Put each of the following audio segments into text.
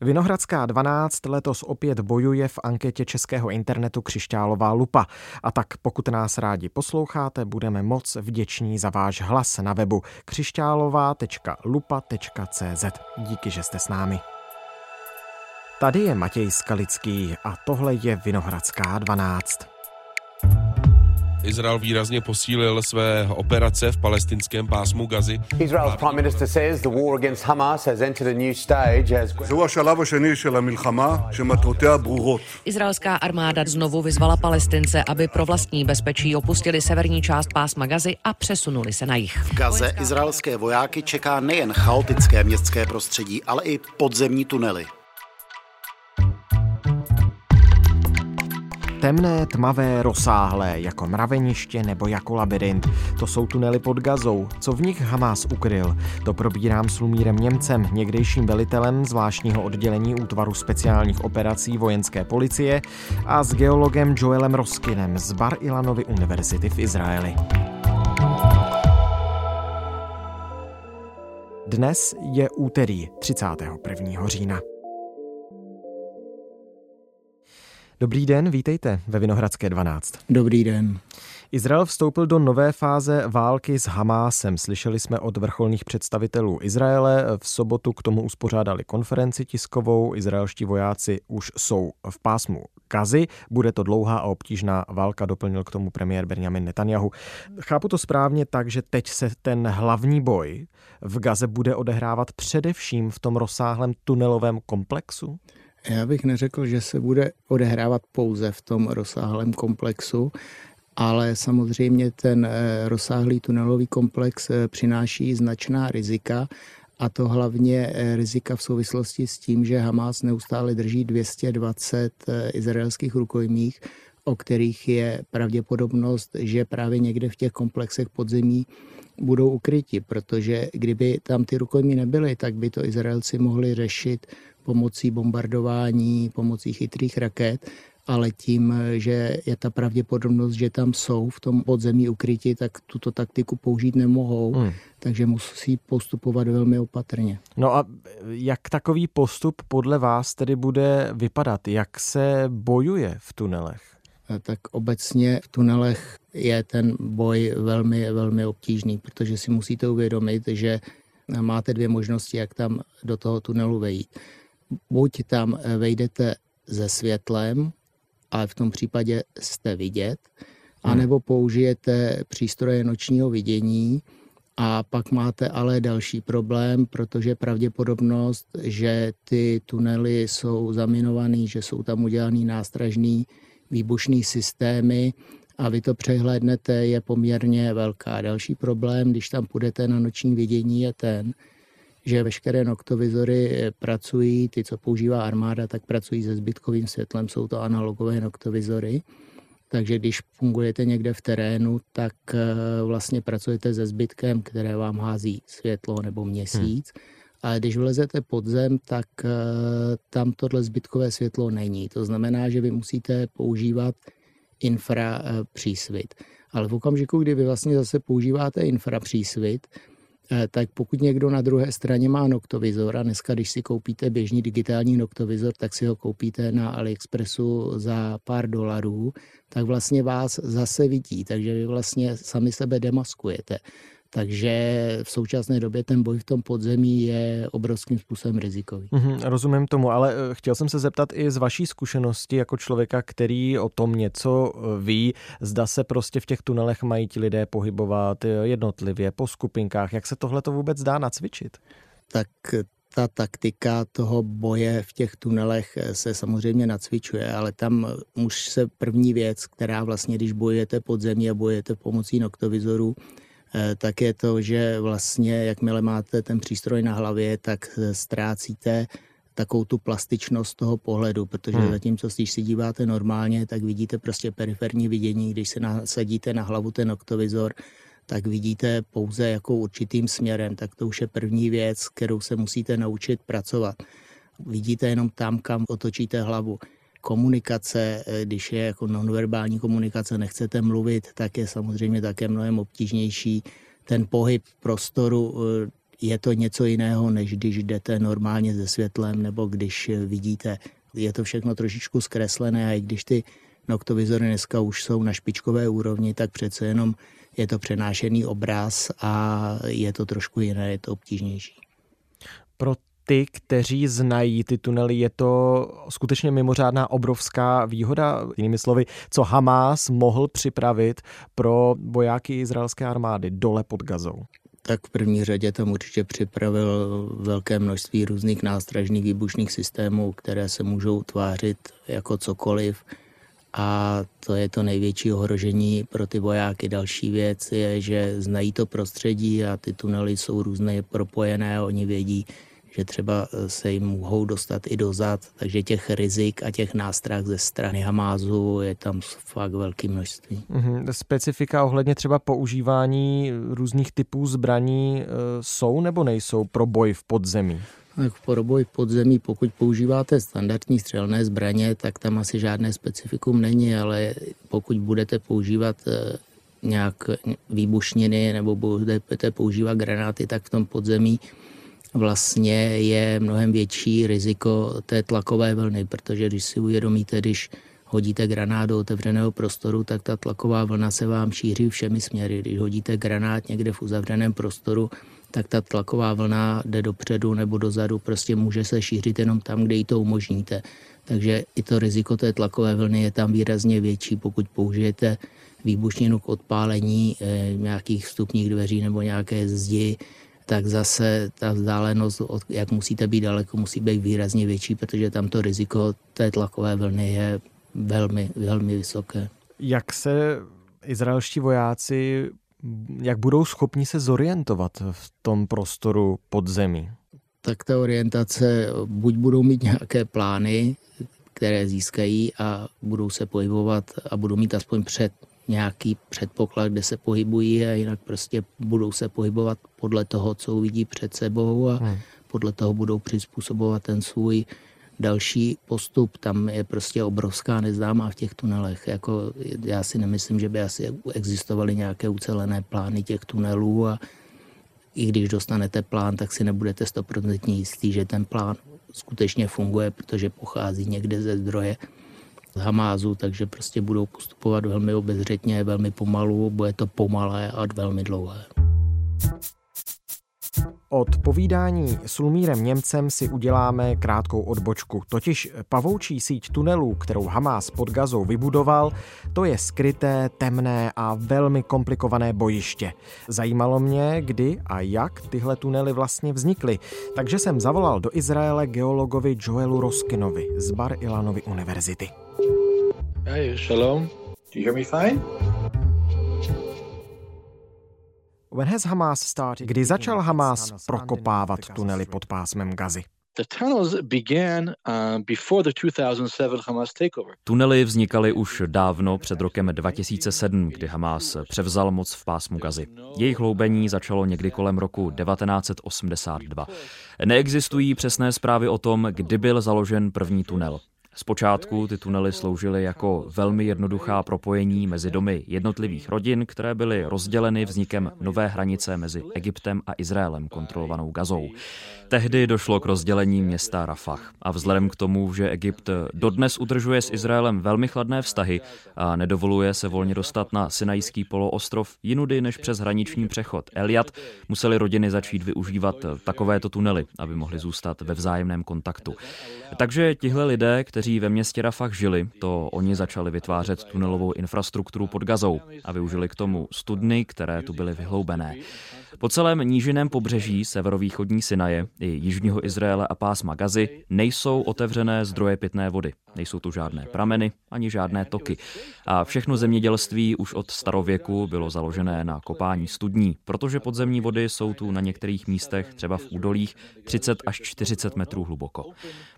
Vinohradská 12 letos opět bojuje v anketě českého internetu Křišťálová lupa. A tak pokud nás rádi posloucháte, budeme moc vděční za váš hlas na webu křišťálová.lupa.cz. Díky, že jste s námi. Tady je Matěj Skalický a tohle je Vinohradská 12. Izrael výrazně posílil své operace v palestinském pásmu Gazy. Israel's prime minister says the war against Hamas has entered a new stage as Izraelská armáda znovu vyzvala Palestince, aby pro vlastní bezpečí opustili severní část pásma Gazy a přesunuli se na jich. V Gaze izraelské vojáky čeká nejen chaotické městské prostředí, ale i podzemní tunely. Temné, tmavé, rozsáhlé, jako mraveniště nebo jako labirint. To jsou tunely pod Gazou. Co v nich Hamas ukryl? To probírám s Lumírem Němcem, někdejším velitelem zvláštního oddělení útvaru speciálních operací vojenské policie a s geologem Joelem Roskinem z Bar Ilanovy univerzity v Izraeli. Dnes je úterý 31. října. Dobrý den, vítejte ve Vinohradské 12. Dobrý den. Izrael vstoupil do nové fáze války s Hamásem. Slyšeli jsme od vrcholných představitelů Izraele. V sobotu k tomu uspořádali konferenci tiskovou. Izraelští vojáci už jsou v pásmu Kazy. Bude to dlouhá a obtížná válka, doplnil k tomu premiér Benjamin Netanyahu. Chápu to správně tak, že teď se ten hlavní boj v Gaze bude odehrávat především v tom rozsáhlém tunelovém komplexu? Já bych neřekl, že se bude odehrávat pouze v tom rozsáhlém komplexu, ale samozřejmě ten eh, rozsáhlý tunelový komplex eh, přináší značná rizika a to hlavně eh, rizika v souvislosti s tím, že Hamas neustále drží 220 izraelských rukojmích, o kterých je pravděpodobnost, že právě někde v těch komplexech podzemí budou ukryti, protože kdyby tam ty rukojmí nebyly, tak by to Izraelci mohli řešit pomocí bombardování, pomocí chytrých raket, ale tím, že je ta pravděpodobnost, že tam jsou v tom podzemí ukryti, tak tuto taktiku použít nemohou, hmm. takže musí postupovat velmi opatrně. No a jak takový postup podle vás tedy bude vypadat? Jak se bojuje v tunelech? Tak obecně v tunelech je ten boj velmi, velmi obtížný, protože si musíte uvědomit, že máte dvě možnosti, jak tam do toho tunelu vejít buď tam eh, vejdete se světlem, ale v tom případě jste vidět, hmm. anebo použijete přístroje nočního vidění, a pak máte ale další problém, protože pravděpodobnost, že ty tunely jsou zaminované, že jsou tam udělaný nástražný výbušný systémy a vy to přehlédnete, je poměrně velká. Další problém, když tam půjdete na noční vidění, je ten, že veškeré noktovizory eh, pracují, ty, co používá armáda, tak pracují se zbytkovým světlem, jsou to analogové noktovizory. Takže když fungujete někde v terénu, tak eh, vlastně pracujete se zbytkem, které vám hází světlo nebo měsíc. Hmm. Ale když vlezete pod zem, tak eh, tam tohle zbytkové světlo není. To znamená, že vy musíte používat infra přísvit. Ale v okamžiku, kdy vy vlastně zase používáte infra přísvit, Eh, tak pokud někdo na druhé straně má noktovizor a dneska, když si koupíte běžný digitální noktovizor, tak si ho koupíte na AliExpressu za pár dolarů, tak vlastně vás zase vidí, takže vy vlastně sami sebe demaskujete. Takže v současné době ten boj v tom podzemí je obrovským způsobem rizikový. Mm-hmm, rozumím tomu, ale eh, chtěl jsem se zeptat i z vaší zkušenosti jako člověka, který o tom něco eh, ví, zda se prostě v těch tunelech mají ti lidé pohybovat eh, jednotlivě, po skupinkách. Jak se tohle to vůbec dá nacvičit? Tak ta taktika toho boje v těch tunelech se samozřejmě nacvičuje, ale tam už se první věc, která vlastně, když bojujete pod zemí a bojujete pomocí noktovizorů, tak je to, že vlastně jakmile máte ten přístroj na hlavě, tak eh, ztrácíte takovou tu plastičnost toho pohledu, protože hmm. zatímco když si díváte normálně, tak vidíte prostě periferní vidění, když se nasadíte na hlavu ten oktovizor, tak vidíte pouze jako určitým směrem, tak to už je první věc, kterou se musíte naučit pracovat. Vidíte jenom tam, kam otočíte hlavu komunikace, eh, když je jako nonverbální komunikace, nechcete mluvit, tak je samozřejmě také mnohem obtížnější ten pohyb prostoru, eh, je to něco jiného, než když jdete normálně se světlem nebo když vidíte. Je to všechno trošičku zkreslené a i když ty noktovizory dneska už jsou na špičkové úrovni, tak přece jenom je to přenášený obraz a je to trošku jiné, je to obtížnější. Pro ty, kteří znají ty tunely, je to skutečně mimořádná obrovská výhoda. Jinými slovy, co Hamas mohl připravit pro vojáky izraelské armády dole pod Gazou? Tak v první řadě tam určitě připravil velké množství různých nástražných výbušných systémů, které se můžou tvářit jako cokoliv a to je to největší ohrožení pro ty vojáky. Další věc je, že znají to prostředí a ty tunely jsou různě propojené oni vědí, že třeba se jim mohou dostat i dozad, takže těch rizik a těch nástrah ze strany Hamázu je tam fakt velké množství. Mm-hmm. Specifika ohledně třeba používání různých typů zbraní e, jsou nebo nejsou pro boj v podzemí? Tak v poroboj v podzemí, pokud používáte standardní střelné zbraně, tak tam asi žádné specifikum není, ale pokud budete používat eh, nějak výbušniny nebo budete používat granáty, tak v tom podzemí vlastně je mnohem větší riziko té tlakové vlny, protože když si uvědomíte, když hodíte granát do otevřeného prostoru, tak ta tlaková vlna se vám šíří všemi směry. Když hodíte granát někde v uzavřeném prostoru, tak ta tlaková vlna jde dopředu nebo dozadu, prostě může se šířit jenom tam, kde ji to umožníte. Takže i to riziko té tlakové vlny je tam výrazně větší, pokud použijete výbušninu k odpálení eh, nějakých vstupních dveří nebo nějaké zdi, tak zase ta vzdálenost, jak musíte být daleko, musí být výrazně větší, protože tam to riziko té tlakové vlny je velmi, velmi vysoké. Jak se izraelští vojáci jak budou schopni se zorientovat v tom prostoru podzemí? Tak ta orientace, buď budou mít nějaké plány, které získají a budou se pohybovat a budou mít aspoň před nějaký předpoklad, kde se pohybují a jinak prostě budou se pohybovat podle toho, co uvidí před sebou a hmm. podle toho budou přizpůsobovat ten svůj další postup, tam je prostě obrovská neznámá v těch tunelech. Jako, já si nemyslím, že by asi existovaly nějaké ucelené plány těch tunelů a i když dostanete plán, tak si nebudete stoprocentně jistý, že ten plán skutečně funguje, protože pochází někde ze zdroje Hamázu, takže prostě budou postupovat velmi obezřetně, velmi pomalu, bude to pomalé a velmi dlouhé. Od povídání s Lumírem Němcem si uděláme krátkou odbočku. Totiž pavoučí síť tunelů, kterou Hamás pod Gazou vybudoval, to je skryté, temné a velmi komplikované bojiště. Zajímalo mě, kdy a jak tyhle tunely vlastně vznikly, takže jsem zavolal do Izraele geologovi Joelu Roskinovi z Bar Ilanovy univerzity. Hey, shalom. Do you hear me fine? Kdy začal Hamas prokopávat tunely pod pásmem Gazy? Uh, tunely vznikaly už dávno před rokem 2007, kdy Hamas převzal moc v pásmu Gazy. Jejich hloubení začalo někdy kolem roku 1982. Neexistují přesné zprávy o tom, kdy byl založen první tunel. Zpočátku ty tunely sloužily jako velmi jednoduchá propojení mezi domy jednotlivých rodin, které byly rozděleny vznikem nové hranice mezi Egyptem a Izraelem kontrolovanou Gazou. Tehdy došlo k rozdělení města Rafah a vzhledem k tomu, že Egypt dodnes udržuje s Izraelem velmi chladné vztahy a nedovoluje se volně dostat na Sinajský poloostrov jinudy než přes hraniční přechod Eliat, museli rodiny začít využívat takovéto tunely, aby mohly zůstat ve vzájemném kontaktu. Takže tihle lidé, kteří ve městě Rafah žili, to oni začali vytvářet tunelovou infrastrukturu pod Gazou a využili k tomu studny, které tu byly vyhloubené. Po celém nížiném pobřeží severovýchodní Sinaje i jižního Izraele a pásma Gazy nejsou otevřené zdroje pitné vody. Nejsou tu žádné prameny ani žádné toky. A všechno zemědělství už od starověku bylo založené na kopání studní, protože podzemní vody jsou tu na některých místech, třeba v údolích, 30 až 40 metrů hluboko.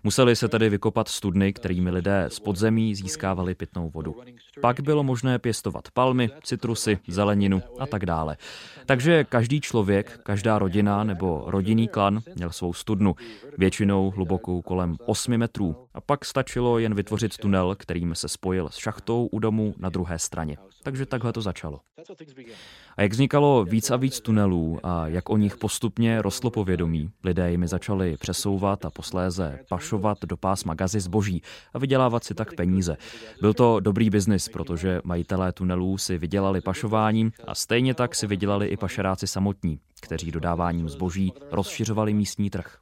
Museli se tedy vykopat studny, kterými lidé z podzemí získávali pitnou vodu. Pak bylo možné pěstovat palmy, citrusy, zeleninu a tak dále. Takže každý člověk, každá rodina nebo rodinný klan měl svou studnu, většinou hlubokou kolem 8 metrů. A pak stačilo jen vytvořit tunel, kterým se spojil s šachtou u domu na druhé straně. Takže takhle to začalo. A jak vznikalo víc a víc tunelů a jak o nich postupně rostlo povědomí, lidé jimi začali přesouvat a posléze pašovat do pásma gazy zboží a vydělávat si tak peníze. Byl to dobrý biznis, protože majitelé tunelů si vydělali pašováním a stejně tak si vydělali i pašeráci samotní, kteří dodáváním zboží rozšiřovali místní trh.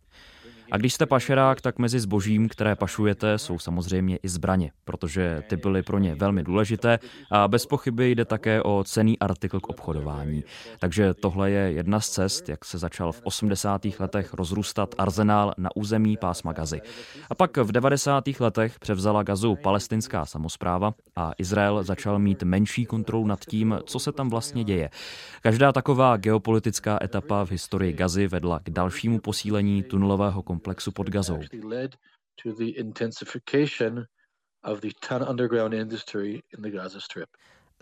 A když jste pašerák, tak mezi zbožím, které pašujete, jsou samozřejmě i zbraně, protože ty byly pro ně velmi důležité a bez pochyby jde také o cený artikl k obchodování. Takže tohle je jedna z cest, jak se začal v 80. letech rozrůstat arzenál na území pásma Gazy. A pak v 90. letech převzala Gazu palestinská samozpráva a Izrael začal mít menší kontrolu nad tím, co se tam vlastně děje. Každá taková geopolitická etapa v historii Gazy vedla k dalšímu posílení tunelového komplexu pod Gazou.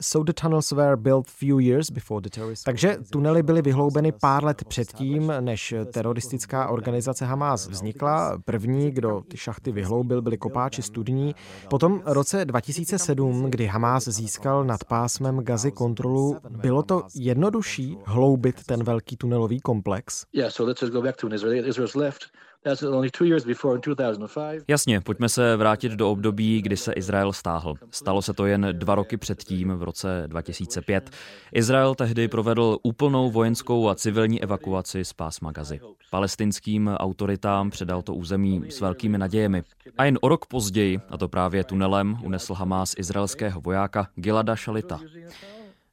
So the tunnels were built few years before the terrorist... Takže tunely byly vyhloubeny pár let předtím, než teroristická organizace Hamas vznikla. První, kdo ty šachty vyhloubil, byli kopáči studní. Potom v roce 2007, kdy Hamas získal nad pásmem Gazy kontrolu, bylo to jednodušší hloubit ten velký tunelový komplex? Yeah, so let's just go back to Israel. Israel's left Jasně, pojďme se vrátit do období, kdy se Izrael stáhl. Stalo se to jen dva roky předtím, v roce 2005. Izrael tehdy provedl úplnou vojenskou a civilní evakuaci z pásma Gazy. Palestinským autoritám předal to území s velkými nadějemi. A jen o rok později, a to právě tunelem, unesl Hamás izraelského vojáka Gilada Šalita.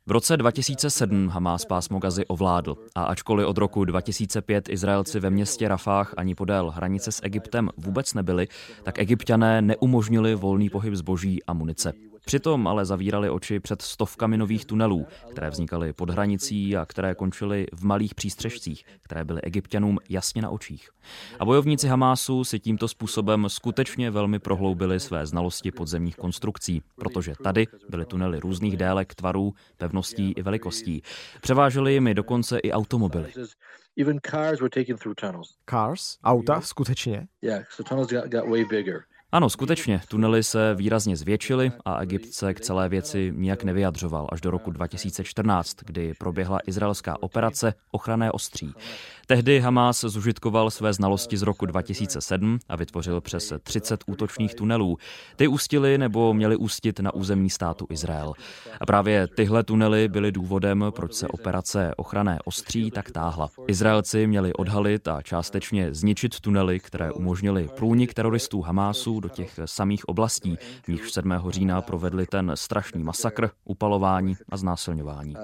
V roce 2007 Hamás pásmo Gazy ovládl a ačkoliv od roku 2005 Izraelci ve městě Rafách ani podél hranice s Egyptem vůbec nebyli, tak egyptiané neumožnili volný pohyb zboží a munice. Přitom ale zavírali oči před stovkami nových tunelů, které vznikaly pod hranicí a které končily v malých přístřežcích, které byly egyptianům jasně na očích. A bojovníci Hamásu si tímto způsobem skutečně velmi prohloubili své znalosti podzemních konstrukcí, protože tady byly tunely různých délek, tvarů, pevností i velikostí. Převážely jimi dokonce i automobily. Cars? Auta? Skutečně? Ano, skutečně, tunely se výrazně zvětšily a Egypt se k celé věci nijak nevyjadřoval až do roku 2014, kdy proběhla izraelská operace Ochranné ostří. Tehdy Hamas zužitkoval své znalosti z roku 2007 a vytvořil přes 30 útočných tunelů. Ty ústily nebo měly ústit na území státu Izrael. A právě tyhle tunely byly důvodem, proč se operace Ochranné ostří tak táhla. Izraelci měli odhalit a částečně zničit tunely, které umožnily průnik teroristů Hamásu do těch samých oblastí, v nich 7. října provedli ten strašný masakr, upalování a znásilňování.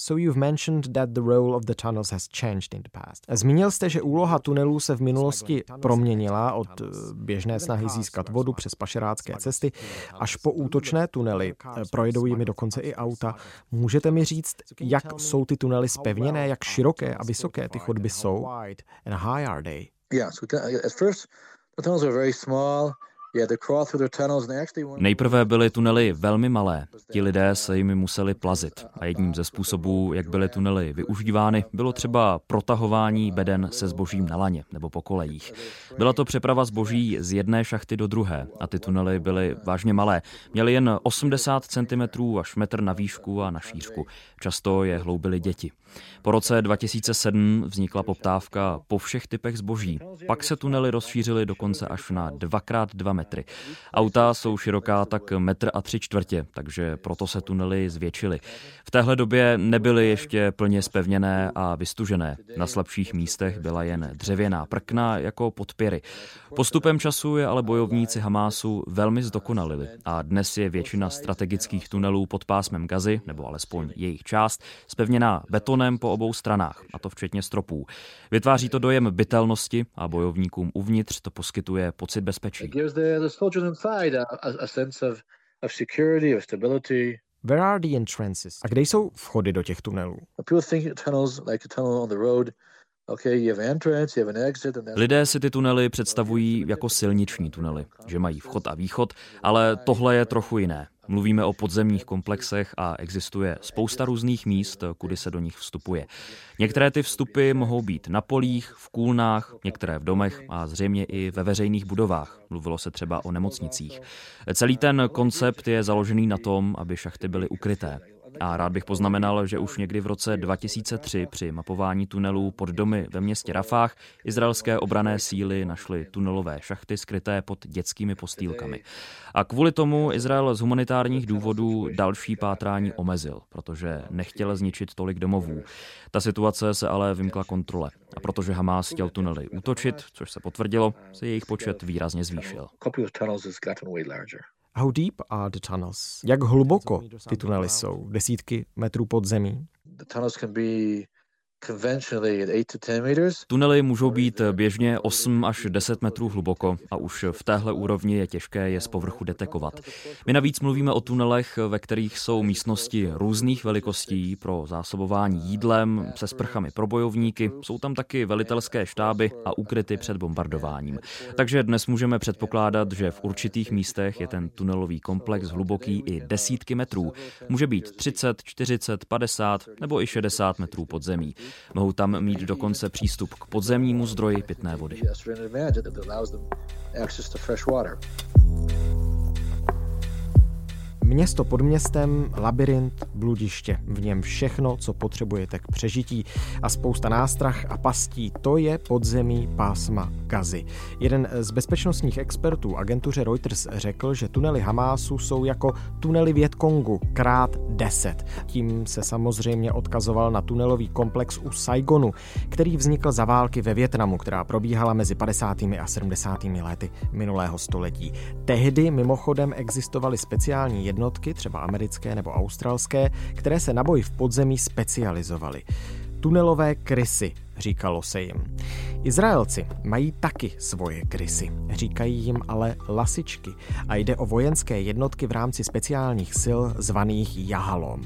So you've mentioned that the role of the tunnels has changed in the past. Zmínil jste, že úloha tunelů se v minulosti proměnila od eh, běžné snahy získat vodu přes pašerácké cesty až po útočné tunely. Eh, projedou jimi dokonce i auta. Můžete mi říct, jak jsou ty tunely spevněné, jak široké a vysoké ty chodby jsou? And high are they? Yeah, so at first the tunnels are very small. Nejprve byly tunely velmi malé. Ti lidé se jimi museli plazit. A jedním ze způsobů, jak byly tunely využívány, bylo třeba protahování beden se zbožím na laně nebo po kolejích. Byla to přeprava zboží z jedné šachty do druhé a ty tunely byly vážně malé. Měly jen 80 cm až metr na výšku a na šířku. Často je hloubily děti. Po roce 2007 vznikla poptávka po všech typech zboží. Pak se tunely rozšířily dokonce až na 2x2 metry. Auta jsou široká tak metr a tři čtvrtě, takže proto se tunely zvětšily. V téhle době nebyly ještě plně spevněné a vystužené. Na slabších místech byla jen dřevěná prkna jako podpěry. Postupem času je ale bojovníci Hamásu velmi zdokonalili a dnes je většina strategických tunelů pod pásmem Gazy, nebo alespoň jejich část, spevněná betonem po obou stranách, a to včetně stropů. Vytváří to dojem bytelnosti a bojovníkům uvnitř to poskytuje pocit bezpečí. Where are the entrances? A kde jsou vchody do těch tunelů? Lidé si ty tunely představují jako silniční tunely, že mají vchod a východ, ale tohle je trochu jiné. Mluvíme o podzemních komplexech a existuje spousta různých míst, kudy se do nich vstupuje. Některé ty vstupy mohou být na polích, v kůlnách, některé v domech a zřejmě i ve veřejných budovách. Mluvilo se třeba o nemocnicích. Celý ten koncept je založený na tom, aby šachty byly ukryté. A rád bych poznamenal, že už někdy v roce 2003 při mapování tunelů pod domy ve městě Rafách izraelské obrané síly našly tunelové šachty skryté pod dětskými postýlkami. A kvůli tomu Izrael z humanitárních důvodů další pátrání omezil, protože nechtěl zničit tolik domovů. Ta situace se ale vymkla kontrole. A protože Hamas chtěl tunely útočit, což se potvrdilo, se jejich počet výrazně zvýšil. How deep are the tunnels? Jak hluboko ty tunely jsou? Desítky metrů pod zemí? The tunnels can be Tunely můžou být běžně 8 až 10 metrů hluboko a už v téhle úrovni je těžké je z povrchu detekovat. My navíc mluvíme o tunelech, ve kterých jsou místnosti různých velikostí pro zásobování jídlem, se sprchami pro bojovníky, jsou tam taky velitelské štáby a ukryty před bombardováním. Takže dnes můžeme předpokládat, že v určitých místech je ten tunelový komplex hluboký i desítky metrů. Může být 30, 40, 50 nebo i 60 metrů pod zemí. Mohou tam mít dokonce přístup k podzemnímu zdroji pitné vody. Město pod městem, labirint, bludiště, v něm všechno, co potřebujete k přežití a spousta nástrah a pastí, to je podzemí pásma Gazy. Jeden z bezpečnostních expertů agentuře Reuters řekl, že tunely Hamásu jsou jako tunely Větkongu krát 10. Tím se samozřejmě odkazoval na tunelový komplex u Saigonu, který vznikl za války ve Větnamu, která probíhala mezi 50. a 70. lety minulého století. Tehdy mimochodem existovaly speciální jednotky, třeba americké nebo australské, které se na boj v podzemí specializovaly. Tunelové krysy, říkalo se jim. Izraelci mají taky svoje krysy, říkají jim ale lasičky a jde o vojenské jednotky v rámci speciálních sil zvaných Jahalom.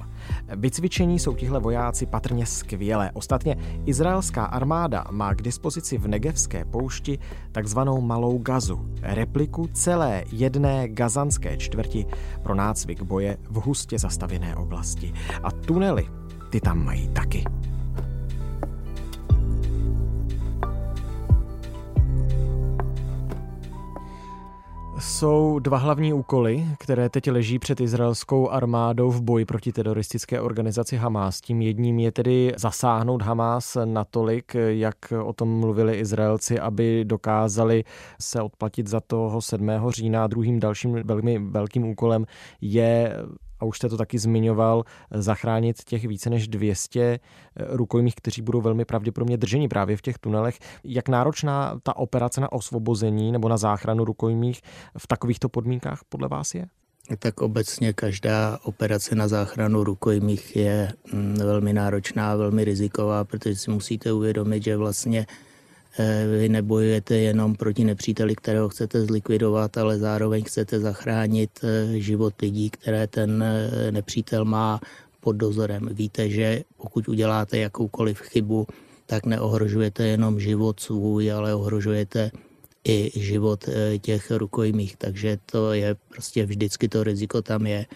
Vycvičení jsou tihle vojáci patrně skvělé. Ostatně izraelská armáda má k dispozici v Negevské poušti takzvanou Malou Gazu, repliku celé jedné gazanské čtvrti pro nácvik boje v hustě zastavěné oblasti. A tunely ty tam mají taky. Jsou dva hlavní úkoly, které teď leží před izraelskou armádou v boji proti teroristické organizaci Hamas. Tím jedním je tedy zasáhnout Hamas natolik, jak o tom mluvili Izraelci, aby dokázali se odplatit za toho 7. října. Druhým dalším velmi velkým úkolem je a už jste to taky zmiňoval, zachránit těch více než 200 eh, rukojmích, kteří budou velmi pravděpodobně drženi právě v těch tunelech. Jak náročná ta operace na osvobození nebo na záchranu rukojmích v takovýchto podmínkách podle vás je? Tak obecně každá operace na záchranu rukojmích je mm, velmi náročná, velmi riziková, protože si musíte uvědomit, že vlastně Eh, vy nebojujete jenom proti nepříteli, kterého chcete zlikvidovat, ale zároveň chcete zachránit eh, život lidí, které ten eh, nepřítel má pod dozorem. Víte, že pokud uděláte jakoukoliv chybu, tak neohrožujete jenom život svůj, ale ohrožujete i život těch rukojmích. Takže to je prostě vždycky to riziko tam je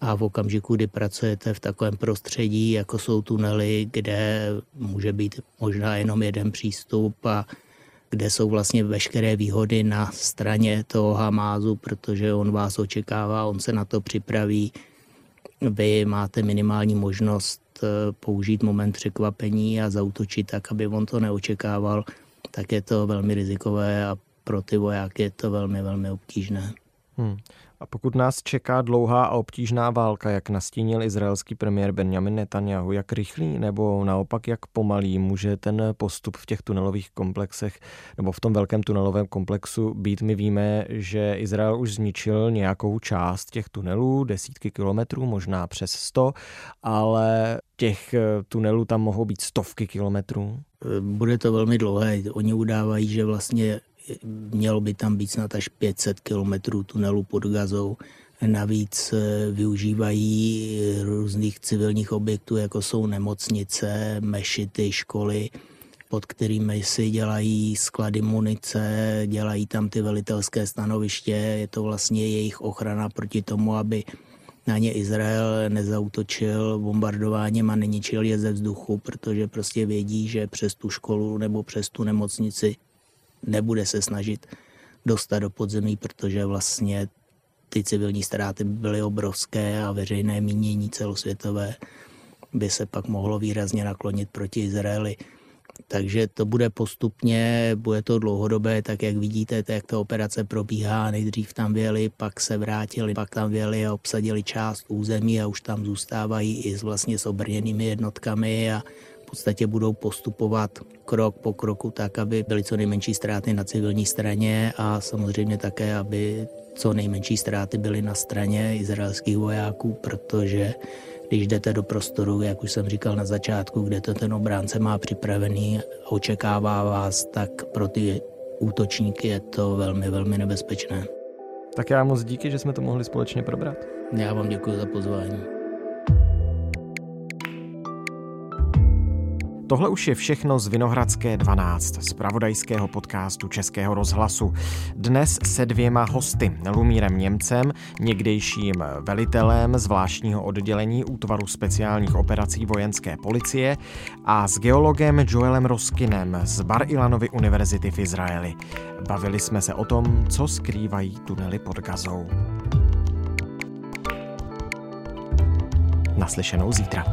a v okamžiku, kdy pracujete v takovém prostředí, jako jsou tunely, kde může být možná jenom jeden přístup a kde jsou vlastně veškeré výhody na straně toho Hamázu, protože on vás očekává, on se na to připraví. Vy máte minimální možnost eh, použít moment překvapení a zautočit tak, aby on to neočekával, tak je to velmi rizikové a pro ty vojáky je to velmi, velmi obtížné. Hmm. A pokud nás čeká dlouhá a obtížná válka, jak nastínil izraelský premiér Benjamin Netanyahu, jak rychlý nebo naopak jak pomalý může ten postup v těch tunelových komplexech nebo v tom velkém tunelovém komplexu být? My víme, že Izrael už zničil nějakou část těch tunelů, desítky kilometrů, možná přes sto, ale těch tunelů tam mohou být stovky kilometrů. Bude to velmi dlouhé. Oni udávají, že vlastně mělo by tam být snad až 500 kilometrů tunelu pod gazou. Navíc eh, využívají různých civilních objektů, jako jsou nemocnice, mešity, školy, pod kterými si dělají sklady munice, dělají tam ty velitelské stanoviště. Je to vlastně jejich ochrana proti tomu, aby na ně Izrael nezautočil bombardováním a neničil je ze vzduchu, protože prostě vědí, že přes tu školu nebo přes tu nemocnici nebude se snažit dostat do podzemí, protože vlastně ty civilní ztráty byly obrovské a veřejné mínění celosvětové by se pak mohlo výrazně naklonit proti Izraeli. Takže to bude postupně, bude to dlouhodobé, tak jak vidíte, jak ta operace probíhá. Nejdřív tam věli, pak se vrátili, pak tam věli a obsadili část území a už tam zůstávají i s vlastně s obrněnými jednotkami a podstatě budou postupovat krok po kroku tak, aby byly co nejmenší ztráty na civilní straně a samozřejmě také, aby co nejmenší ztráty byly na straně izraelských vojáků, protože když jdete do prostoru, jak už jsem říkal na začátku, kde to ten obránce má připravený očekává vás, tak pro ty útočníky je to velmi, velmi nebezpečné. Tak já moc díky, že jsme to mohli společně probrat. Já vám děkuji za pozvání. Tohle už je všechno z Vinohradské 12, z pravodajského podcastu Českého rozhlasu. Dnes se dvěma hosty, Lumírem Němcem, někdejším velitelem zvláštního oddělení útvaru speciálních operací vojenské policie a s geologem Joelem Roskinem z Bar Ilanovy univerzity v Izraeli. Bavili jsme se o tom, co skrývají tunely pod Gazou. Naslyšenou zítra.